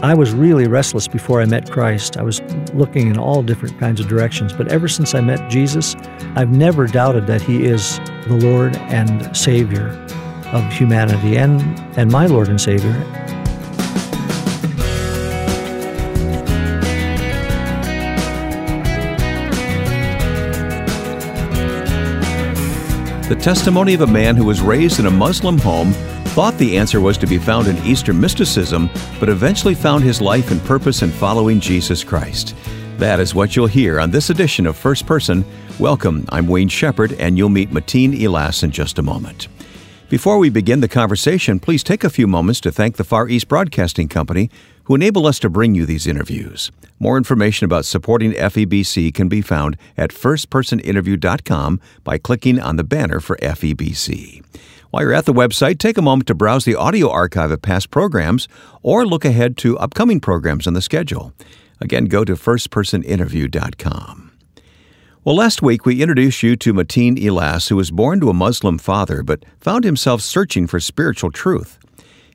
I was really restless before I met Christ. I was looking in all different kinds of directions. But ever since I met Jesus, I've never doubted that He is the Lord and Savior of humanity and, and my Lord and Savior. The testimony of a man who was raised in a Muslim home thought the answer was to be found in Eastern mysticism, but eventually found his life and purpose in following Jesus Christ. That is what you'll hear on this edition of First Person. Welcome, I'm Wayne Shepherd, and you'll meet Mateen Elass in just a moment. Before we begin the conversation, please take a few moments to thank the Far East Broadcasting Company, who enable us to bring you these interviews. More information about supporting FEBC can be found at firstpersoninterview.com by clicking on the banner for FEBC. While you're at the website, take a moment to browse the audio archive of past programs or look ahead to upcoming programs on the schedule. Again, go to firstpersoninterview.com. Well, last week we introduced you to Mateen Elass, who was born to a Muslim father but found himself searching for spiritual truth.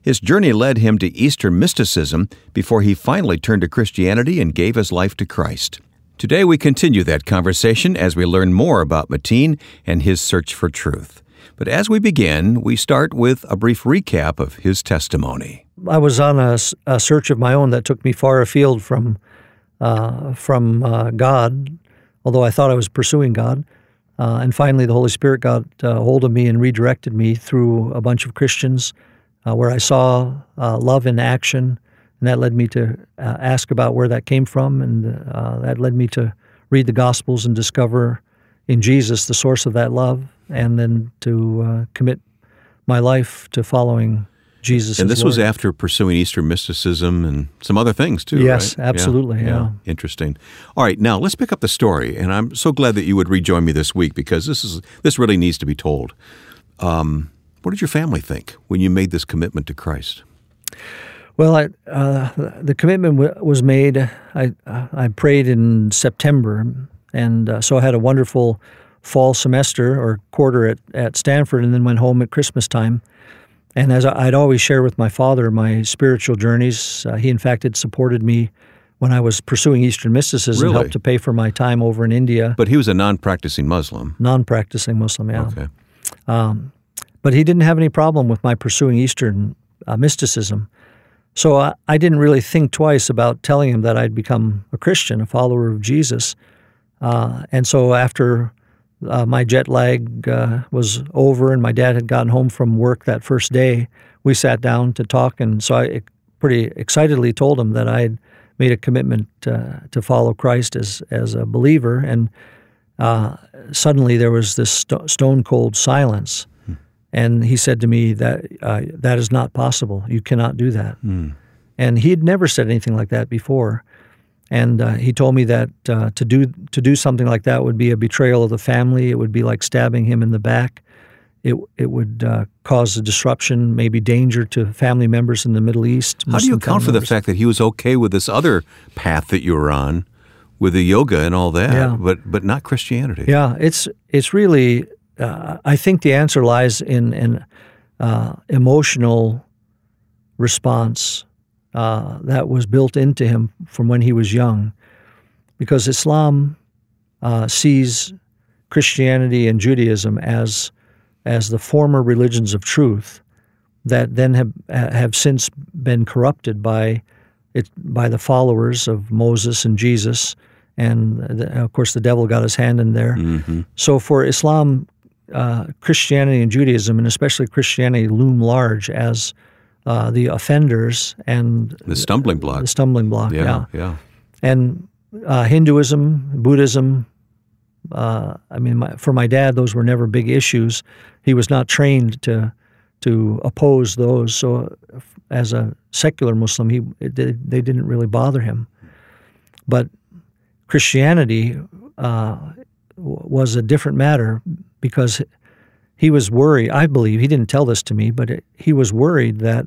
His journey led him to Eastern mysticism before he finally turned to Christianity and gave his life to Christ. Today we continue that conversation as we learn more about Mateen and his search for truth. But as we begin, we start with a brief recap of his testimony. I was on a, a search of my own that took me far afield from uh, from uh, God, although I thought I was pursuing God. Uh, and finally, the Holy Spirit got uh, hold of me and redirected me through a bunch of Christians uh, where I saw uh, love in action. And that led me to ask about where that came from. And that led me to read the Gospels and discover in Jesus the source of that love and then to uh, commit my life to following Jesus. And this Lord. was after pursuing Eastern mysticism and some other things too. Yes, right? absolutely. Yeah, yeah. Interesting. All right, now let's pick up the story, and I'm so glad that you would rejoin me this week because this is this really needs to be told. Um, what did your family think when you made this commitment to Christ? Well, I, uh, the commitment w- was made. I I prayed in September, and uh, so I had a wonderful fall semester or quarter at, at Stanford and then went home at Christmas time. And as I'd always share with my father my spiritual journeys, uh, he in fact had supported me when I was pursuing Eastern mysticism, really? helped to pay for my time over in India. But he was a non-practicing Muslim. Non-practicing Muslim, yeah. Okay. Um, but he didn't have any problem with my pursuing Eastern uh, mysticism. So I, I, didn't really think twice about telling him that I'd become a Christian, a follower of Jesus. Uh, and so after uh, my jet lag uh, was over and my dad had gotten home from work that first day, we sat down to talk. And so I pretty excitedly told him that I had made a commitment uh, to follow Christ as, as a believer. And uh, suddenly there was this st- stone cold silence. Hmm. And he said to me that uh, that is not possible. You cannot do that. Hmm. And he had never said anything like that before. And uh, he told me that uh, to do to do something like that would be a betrayal of the family. It would be like stabbing him in the back. It it would uh, cause a disruption, maybe danger to family members in the Middle East. How do you account for members. the fact that he was okay with this other path that you were on, with the yoga and all that, yeah. but but not Christianity? Yeah, it's it's really. Uh, I think the answer lies in an uh, emotional response uh, that was built into him from when he was young, because Islam uh, sees Christianity and Judaism as as the former religions of truth that then have have since been corrupted by it by the followers of Moses and Jesus, and the, of course the devil got his hand in there. Mm-hmm. So for Islam, uh, Christianity and Judaism, and especially Christianity, loom large as uh, the offenders and the stumbling block. The stumbling block, yeah, yeah. yeah. And uh, Hinduism, Buddhism. Uh, I mean, my, for my dad, those were never big issues. He was not trained to to oppose those. So, as a secular Muslim, he it, they didn't really bother him. But Christianity uh, was a different matter because he was worried. I believe he didn't tell this to me, but it, he was worried that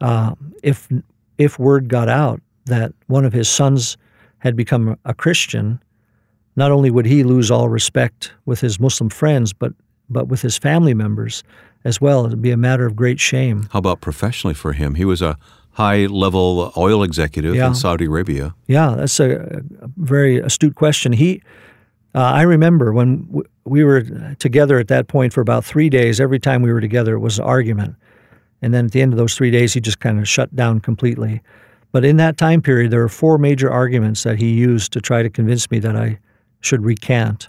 uh, if if word got out that one of his sons had become a Christian, not only would he lose all respect with his Muslim friends, but but with his family members, as well. It'd be a matter of great shame. How about professionally for him? He was a high level oil executive Yeah. in Saudi Arabia. Yeah, that's a, a very astute question. He, uh, I remember when we were together at that point for about three days. Every time we were together, it was an argument, and then at the end of those three days, he just kind of shut down completely. But in that time period, there were four major arguments that he used to try to convince me that I should recant.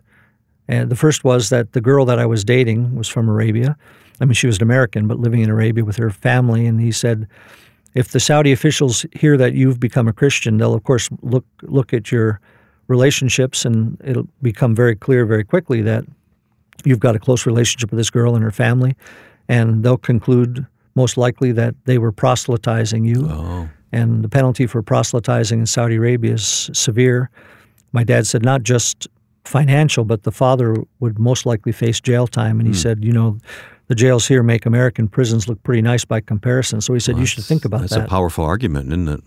And the first was that the girl that I was dating was from Arabia. I mean, she was an American, but living in Arabia with her family. And he said, if the Saudi officials hear that you've become a Christian, they'll of course look look at your relationships, and it'll become very clear very quickly that you've got a close relationship with this girl and her family, and they'll conclude most likely that they were proselytizing you. Oh, And the penalty for proselytizing in Saudi Arabia is severe. My dad said not just financial, but the father would most likely face jail time. And he hmm. said, you know, the jails here make American prisons look pretty nice by comparison. So he said, you should think about that's that. That's a powerful argument, isn't it?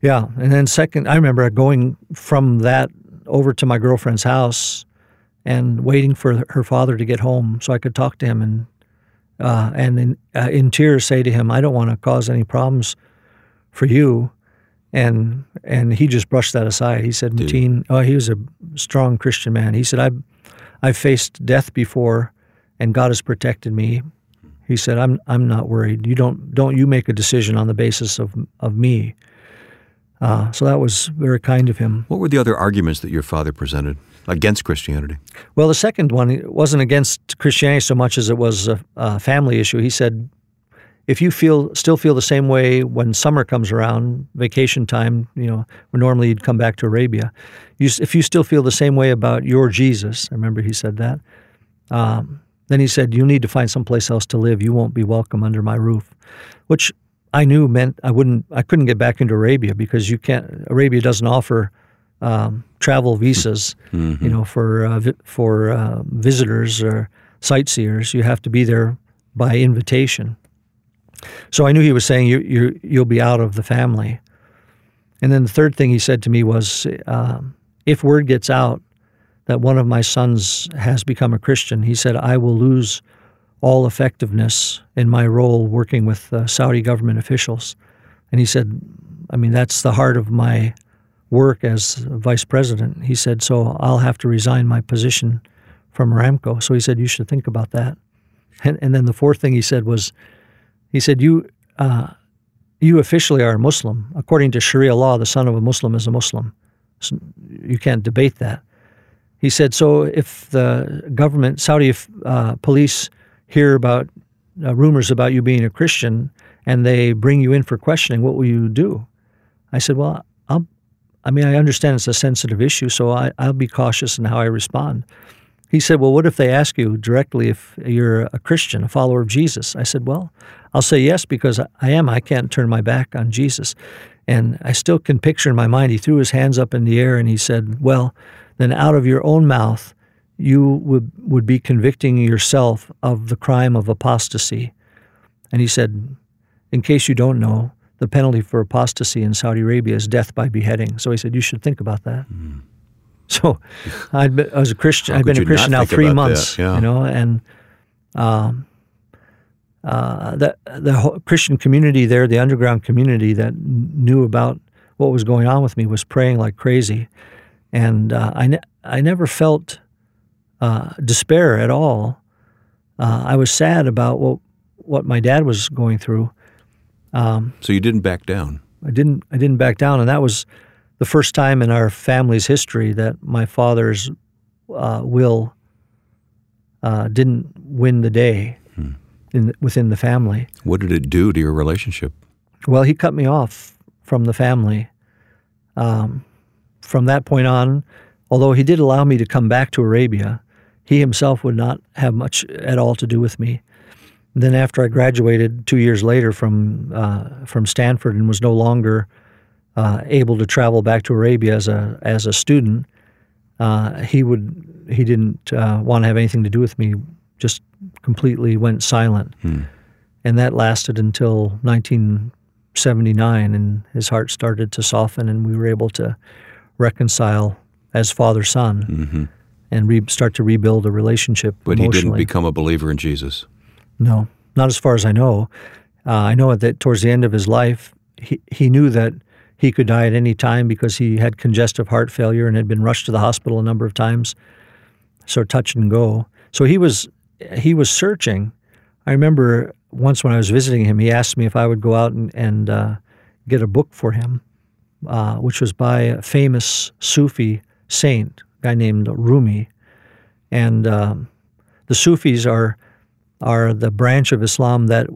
Yeah, and then second, I remember going from that over to my girlfriend's house and waiting for her father to get home so I could talk to him and uh, and in, uh, in tears say to him, "I don't want to cause any problems for you," and and he just brushed that aside. He said, "Mateen, oh, he was a strong Christian man." He said, "I've I've faced death before, and God has protected me." He said, "I'm I'm not worried. You don't don't you make a decision on the basis of of me." Uh, so that was very kind of him. What were the other arguments that your father presented against Christianity? Well, the second one wasn't against Christianity so much as it was a, a family issue. He said, if you feel still feel the same way when summer comes around, vacation time, you know, where normally you'd come back to Arabia, you, if you still feel the same way about your Jesus, I remember he said that. Um, then he said, "You'll need to find someplace else to live. You won't be welcome under my roof," which I knew meant I wouldn't. I couldn't get back into Arabia because you can't. Arabia doesn't offer um, travel visas, you know, for uh, vi- for uh, visitors or sightseers. You have to be there by invitation. So I knew he was saying you you you'll be out of the family. And then the third thing he said to me was, um, if word gets out that one of my sons has become a Christian, he said I will lose all effectiveness in my role working with uh, Saudi government officials. And he said, I mean that's the heart of my work as vice president. He said, so I'll have to resign my position from Aramco. So he said, you should think about that. And, and then the fourth thing he said was, he said, you, uh, you officially are a Muslim. According to Sharia law, the son of a Muslim is a Muslim. So you can't debate that. He said, so if the government, Saudi uh, police hear about uh, rumors about you being a Christian and they bring you in for questioning, what will you do? I said, well, I'll, I mean, I understand it's a sensitive issue, so I, I'll be cautious in how I respond. He said, Well, what if they ask you directly if you're a Christian, a follower of Jesus? I said, Well, I'll say yes because I am. I can't turn my back on Jesus. And I still can picture in my mind, he threw his hands up in the air and he said, Well, then out of your own mouth, you would, would be convicting yourself of the crime of apostasy. And he said, In case you don't know, the penalty for apostasy in Saudi Arabia is death by beheading. So he said, You should think about that. So I'd been, I was a Christian. I'd been a Christian now three months. Yeah. you know, and um, uh, the the whole Christian community there, the underground community that kn- knew about what was going on with me, was praying like crazy, and uh, I ne- I never felt uh, despair at all. Uh, I was sad about what what my dad was going through. So you didn't back down. I didn't I didn't back down, and that was the first time in our family's history that my father's uh, will uh, didn't win the day in within the family. What did it do to your relationship? Well, he cut me off from the family. Um, from that point on, although he did allow me to come back to Arabia, he himself would not have much at all to do with me. Then, after I graduated two years later from uh, from Stanford and was no longer uh, able to travel back to Arabia as a as a student, uh, he would he didn't uh, want to have anything to do with me. Just completely went silent, and that lasted until 1979. And his heart started to soften, and we were able to reconcile as father son and re- start to rebuild a relationship. But he didn't become a believer in Jesus. No, not as far as I know. Uh, I know that towards the end of his life, he, he knew that he could die at any time because he had congestive heart failure and had been rushed to the hospital a number of times. So touch and go. So he was he was searching. I remember once when I was visiting him, he asked me if I would go out and, and uh, get a book for him, uh, which was by a famous Sufi saint, guy named Rumi. And um, the Sufis are are the branch of Islam that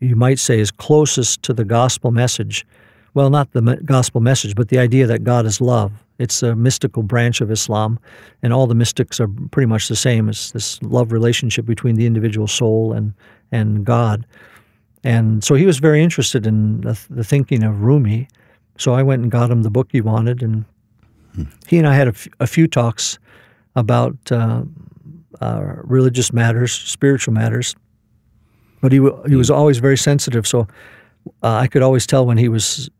you might say is closest to the gospel message. Well, not the gospel message, but the idea that God is love. It's a mystical branch of Islam, and all the mystics are pretty much the same. It's this love relationship between the individual soul and, and God. And so he was very interested in the, the thinking of Rumi. So I went and got him the book he wanted, and hmm. he and I had a, f- a few talks about uh, uh, religious matters, spiritual matters. But he w- he was always very sensitive, so uh, I could always tell when he was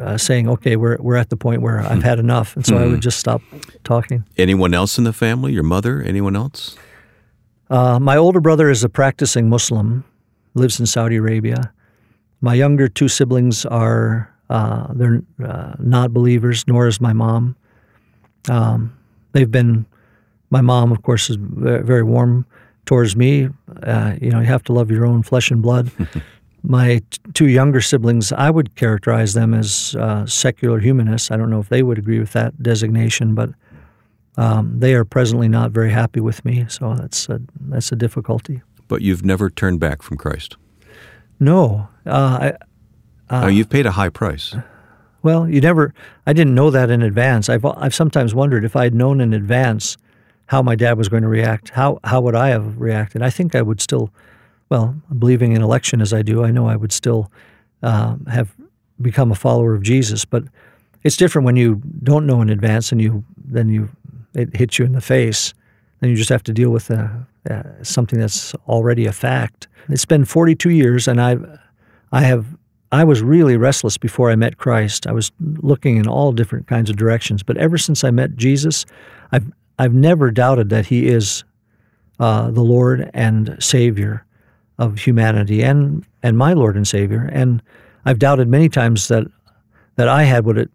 uh, saying, "Okay, we're we're at the point where I've had enough," and so mm. I would hmm. just stop talking. Anyone else in the family? Your mother? Anyone else? Uh, my older brother is a practicing Muslim, lives in Saudi Arabia. My younger two siblings are uh, they're uh, not believers, nor is my mom. Um, they've been. My mom, of course, is very warm towards me. Uh, you know, you have to love your own flesh and blood. My t- two younger siblings, I would characterize them as uh, secular humanists. I don't know if they would agree with that designation, but um, they are presently not very happy with me, so that's a, that's a difficulty. But you've never turned back from Christ. No, uh, I, uh, you've paid a high price. Well, you never. I didn't know that in advance. I've I've sometimes wondered if I had known in advance how my dad was going to react. How how would I have reacted? I think I would still well, believing in election as I do, I know I would still uh, have become a follower of Jesus. But it's different when you don't know in advance and you then you it hits you in the face. Then you just have to deal with uh, uh, something that's already a fact. It's been 42 years, and I've I have I was really restless before I met Christ. I was looking in all different kinds of directions. But ever since I met Jesus, I've I've never doubted that He is uh, the Lord and Savior of humanity and and my Lord and Savior. And I've doubted many times that that I had what it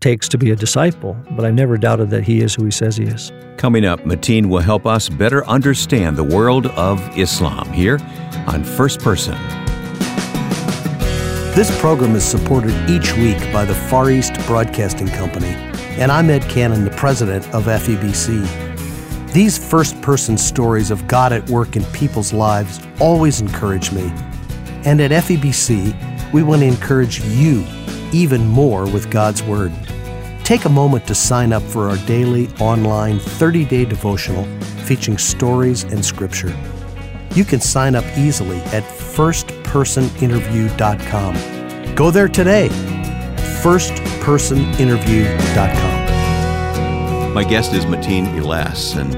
takes to be a disciple, but I never doubted that he is who he says he is. Coming up, Mateen will help us better understand the world of Islam here on First Person. This program is supported each week by the Far East Broadcasting Company, and I'm Ed Cannon, the president of FEBC. These first person stories of God at work in people's lives always encourage me. And at FEBC, we want to encourage you even more with God's Word. Take a moment to sign up for our daily online 30 day devotional featuring stories and scripture. You can sign up easily at firstpersoninterview.com. Go there today. firstpersoninterview.com. My guest is Mateen Elias, and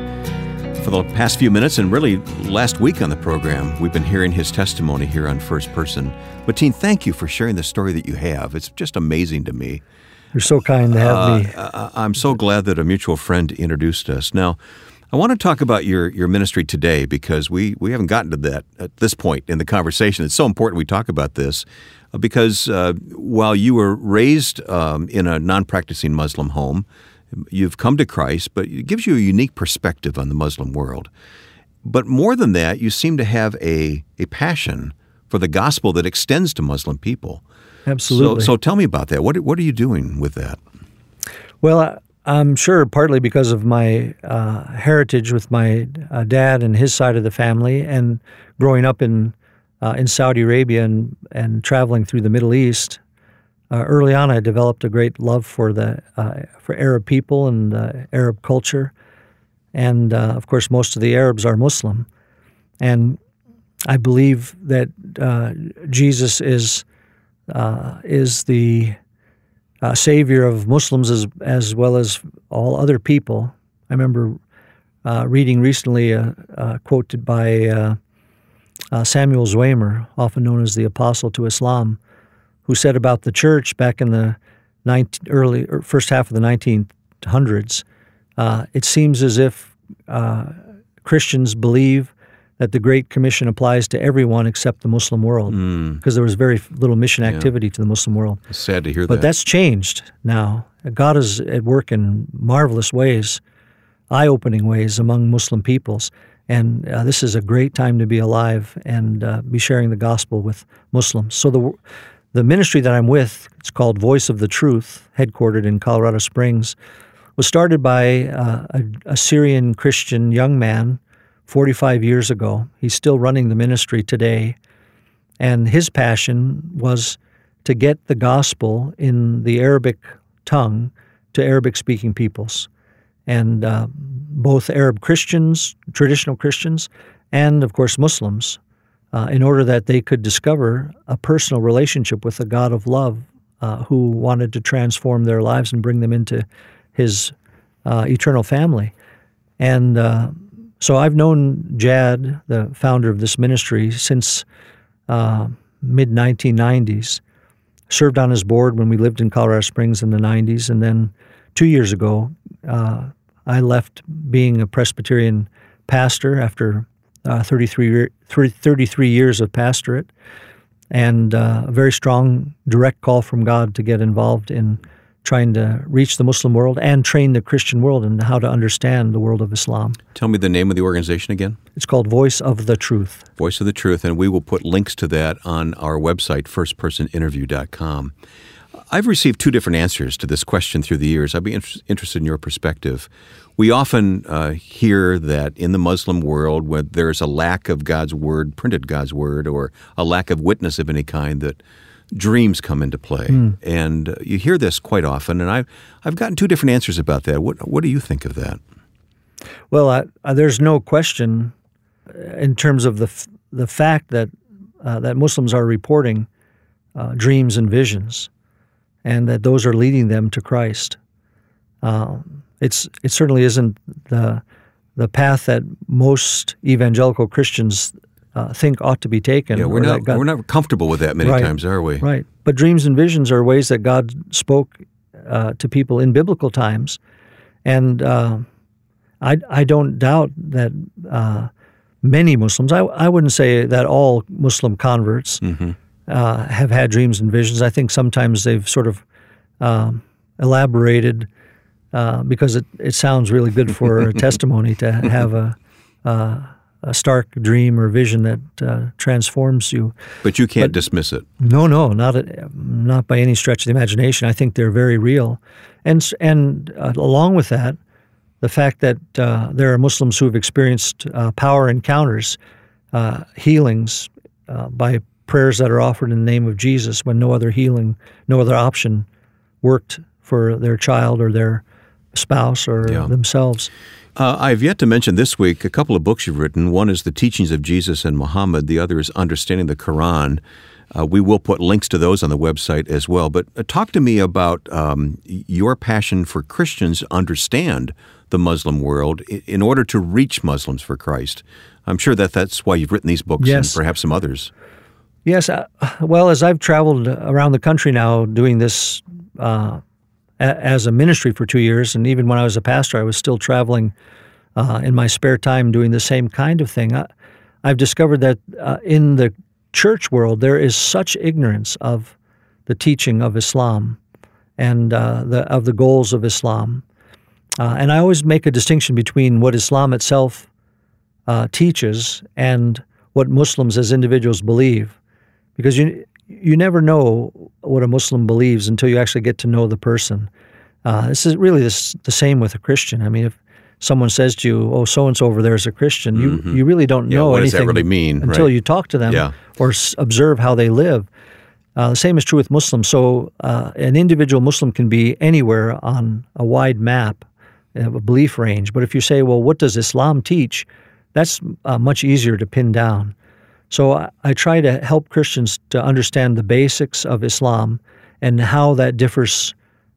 for the past few minutes and really last week on the program, we've been hearing his testimony here on First Person. Mateen, thank you for sharing the story that you have. It's just amazing to me. You're so kind to have uh, me. I'm so glad that a mutual friend introduced us. Now, I want to talk about your, your ministry today because we, we haven't gotten to that at this point in the conversation. It's so important we talk about this uh, because uh, while you were raised um, in a non practicing Muslim home, You've come to Christ, but it gives you a unique perspective on the Muslim world. But more than that, you seem to have a, a passion for the gospel that extends to Muslim people. Absolutely. So, so tell me about that. What, what are you doing with that? Well, I'm sure partly because of my uh, heritage with my uh, dad and his side of the family, and growing up in uh, in Saudi Arabia and, and traveling through the Middle East, uh, early on, I developed a great love for the uh, for Arab people and uh, Arab culture, and of course, most of the Arabs are Muslim, and I believe that Jesus is is the savior of Muslims as as well as all other people. I remember reading recently a, quoted by Samuel Zwemer, often known as the Apostle to Islam who said about the church back in the 19, early er, first half of the 1900s, uh, it seems as if uh, Christians believe that the Great Commission applies to everyone except the Muslim world, because there was very little mission activity to the Muslim world. Sad to hear But that. that's changed now. God is at work in marvelous ways, eye opening ways among Muslim peoples. And uh, this is a great time to be alive and uh, be sharing the gospel with Muslims. So, the, the ministry that I'm with, it's called Voice of the Truth, headquartered in Colorado Springs, was started by uh, a, a Syrian Christian young man 45 years ago. He's still running the ministry today. And his passion was to get the gospel in the Arabic tongue to Arabic speaking peoples. And uh, both Arab Christians, traditional Christians, and of course Muslims, uh, in order that they could discover a personal relationship with the God of love uh, who wanted to transform their lives and bring them into his uh, eternal family. And uh, so I've known Jad, the founder of this ministry, since uh, mid 1990s. Served on his board when we lived in Colorado Springs in the 90s, and then two years ago, uh, I left being a Presbyterian pastor after uh, 33, year, 33 years of pastorate, and uh, a very strong direct call from God to get involved in trying to reach the Muslim world and train the Christian world in how to understand the world of Islam. Tell me the name of the organization again. It's called Voice of the Truth. Voice of the Truth, and we will put links to that on our website, firstpersoninterview.com. I've received two different answers to this question through the years. I'd be inter- interested in your perspective. We often uh, hear that in the Muslim world, where there's a lack of God's word, printed God's word, or a lack of witness of any kind, that dreams come into play. And uh, you hear this quite often, and I've, I've gotten two different answers about that. What, what do you think of that? Well, I, I, there's no question uh, in terms of the f- the fact that uh, that Muslims are reporting uh, dreams and visions, and that those are leading them to Christ. Um, it's it certainly isn't the the path that most evangelical Christians uh, think ought to be taken. Yeah, we're not, God- we're not comfortable with that many Right. times, are we? Right. But dreams and visions are ways that God spoke uh, to people in biblical times. And uh, I, I don't doubt that uh, many Muslims, I, I wouldn't say that all Muslim converts uh, have had dreams and visions. I think sometimes they've sort of um, elaborated uh, because it, it sounds really good for a testimony to have a, uh, a stark dream or vision that uh, transforms you. But you can't dismiss it. No, no, not at, not by any stretch of the imagination. I think they're very real, and and uh, along with that, the fact that uh, there are Muslims who have experienced uh, power encounters, uh, healings uh, by prayers that are offered in the name of Jesus when no other healing, no other option worked for their child or their spouse or Yeah. themselves. Uh, I've yet to mention this week a couple of books you've written. One is The Teachings of Jesus and Muhammad, the other is Understanding the Quran. Uh, we will put links to those on the website as well. But uh, talk to me about um, your passion for Christians to understand the Muslim world in order to reach Muslims for Christ. I'm sure that that's why you've written these books Yes. and perhaps some others. Yes. Uh, well, as I've traveled around the country now doing this uh, as a ministry for two years, and even when I was a pastor, I was still traveling uh, in my spare time doing the same kind of thing. I, I've discovered that uh, in the church world, there is such ignorance of the teaching of Islam and uh, the, of the goals of Islam. Uh, and I always make a distinction between what Islam itself uh, teaches and what Muslims as individuals believe, because you you never know what a Muslim believes until you actually get to know the person. Uh, this is really this, the same with a Christian. I mean, if someone says to you, "Oh, so and so over there is a Christian," you you really don't Mm-hmm. Yeah, know what does that anything really mean, until right? you talk to them Yeah. or s- observe how they live. Uh, the same is true with Muslims. So, uh, an individual Muslim can be anywhere on a wide map of a belief range. But if you say, well, what does Islam teach? That's uh, much easier to pin down. So, I, I try to help Christians to understand the basics of Islam and how that differs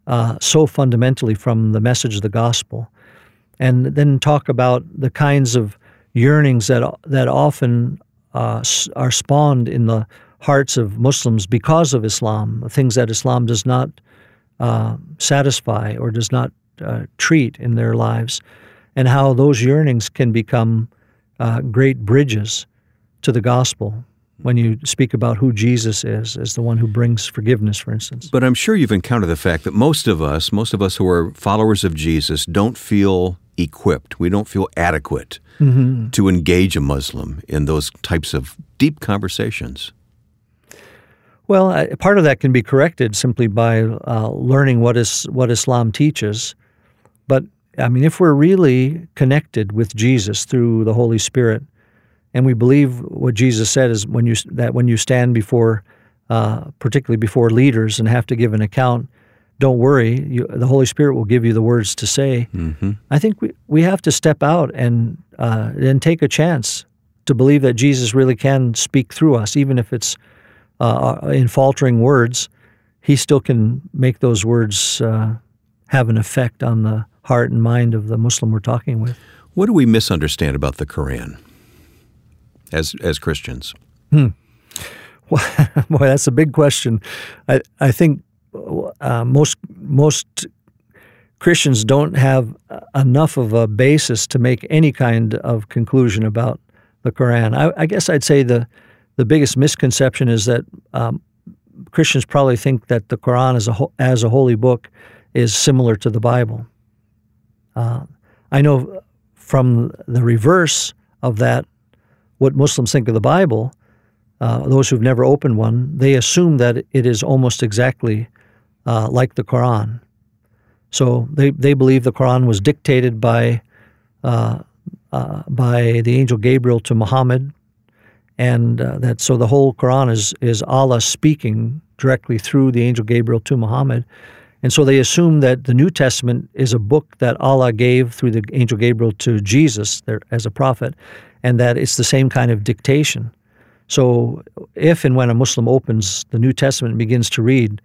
uh, so fundamentally from the message of the gospel. And then talk about the kinds of yearnings that, that often uh, are spawned in the hearts of Muslims because of Islam, things that Islam does not uh, satisfy or does not uh, treat in their lives, and how those yearnings can become uh, great bridges to the gospel when you speak about who Jesus is as the one who brings forgiveness, for instance. But I'm sure you've encountered the fact that most of us, most of us who are followers of Jesus, don't feel equipped. We don't feel adequate mm-hmm. to engage a Muslim in those types of deep conversations. Well, part of that can be corrected simply by uh, learning what is what Islam teaches. But I mean, if we're really connected with Jesus through the Holy Spirit, and we believe what Jesus said is when you that when you stand before, uh, particularly before leaders, and have to give an account, don't worry, you, the Holy Spirit will give you the words to say. Mm-hmm. I think we, we have to step out and uh, and take a chance to believe that Jesus really can speak through us, even if it's uh, uh in faltering words. He still can make those words uh, have an effect on the heart and mind of the Muslim we're talking with. What do we misunderstand about the Quran? As as Christians? Hmm. Well, boy, that's a big question. I I think uh, most most Christians don't have enough of a basis to make any kind of conclusion about the Quran. I, I guess I'd say the the biggest misconception is that um, Christians probably think that the Quran as a as a holy book is similar to the Bible. Uh, I know from the reverse of that what Muslims think of the Bible, uh, those who've never opened one, they assume that it is almost exactly uh, like the Quran. So they, they believe the Quran was dictated by uh, uh by the angel Gabriel to Muhammad, and uh, that so the whole Quran is is Allah speaking directly through the angel Gabriel to Muhammad. And so they assume that the New Testament is a book that Allah gave through the angel Gabriel to Jesus there, as a prophet, and that it's the same kind of dictation. So if and when a Muslim opens the New Testament and begins to read,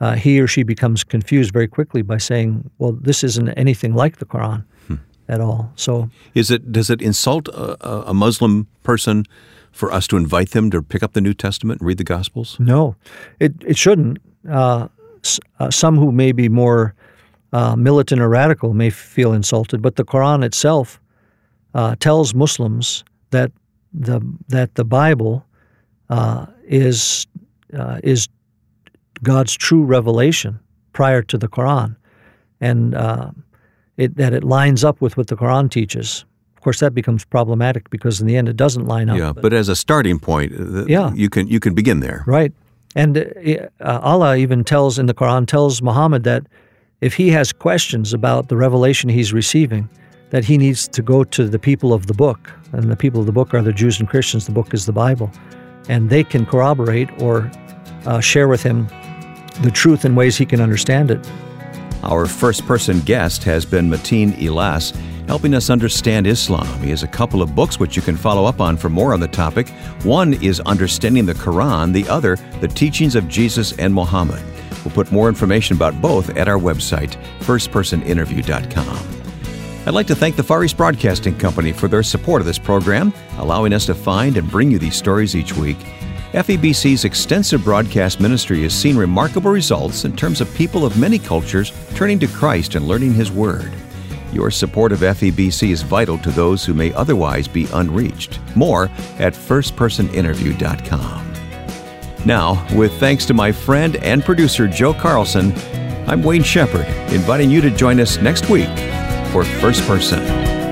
uh, he or she becomes confused very quickly by saying, "Well, this isn't anything like the Quran hmm. at all." So, is it does it insult a, a, Muslim person for us to invite them to pick up the New Testament and read the Gospels? No, it it shouldn't. Uh, uh, some who may be more uh, militant or radical may feel insulted, but the Quran itself uh, tells Muslims that the that the Bible uh, is uh, is God's true revelation prior to the Quran, and uh, it, that it lines up with what the Quran teaches. Of course, that becomes problematic because in the end, it doesn't line up. Yeah, but, but as a starting point, uh, yeah. you can you can begin there. Right, and uh, Allah even tells in the Quran tells Muhammad that if he has questions about the revelation he's receiving that he needs to go to the people of the book. And the people of the book are the Jews and Christians. The book is the Bible. And they can corroborate or uh, share with him the truth in ways he can understand it. Our first person guest has been Mateen Elias, helping us understand Islam. He has a couple of books which you can follow up on for more on the topic. One is Understanding the Quran, the other, The Teachings of Jesus and Muhammad. We'll put more information about both at our website, firstpersoninterview.com. I'd like to thank the Far East Broadcasting Company for their support of this program, allowing us to find and bring you these stories each week. FEBC's extensive broadcast ministry has seen remarkable results in terms of people of many cultures turning to Christ and learning His Word. Your support of FEBC is vital to those who may otherwise be unreached. More at firstpersoninterview.com. Now, with thanks to my friend and producer Joe Carlson, I'm Wayne Shepherd, inviting you to join us next week for First Person.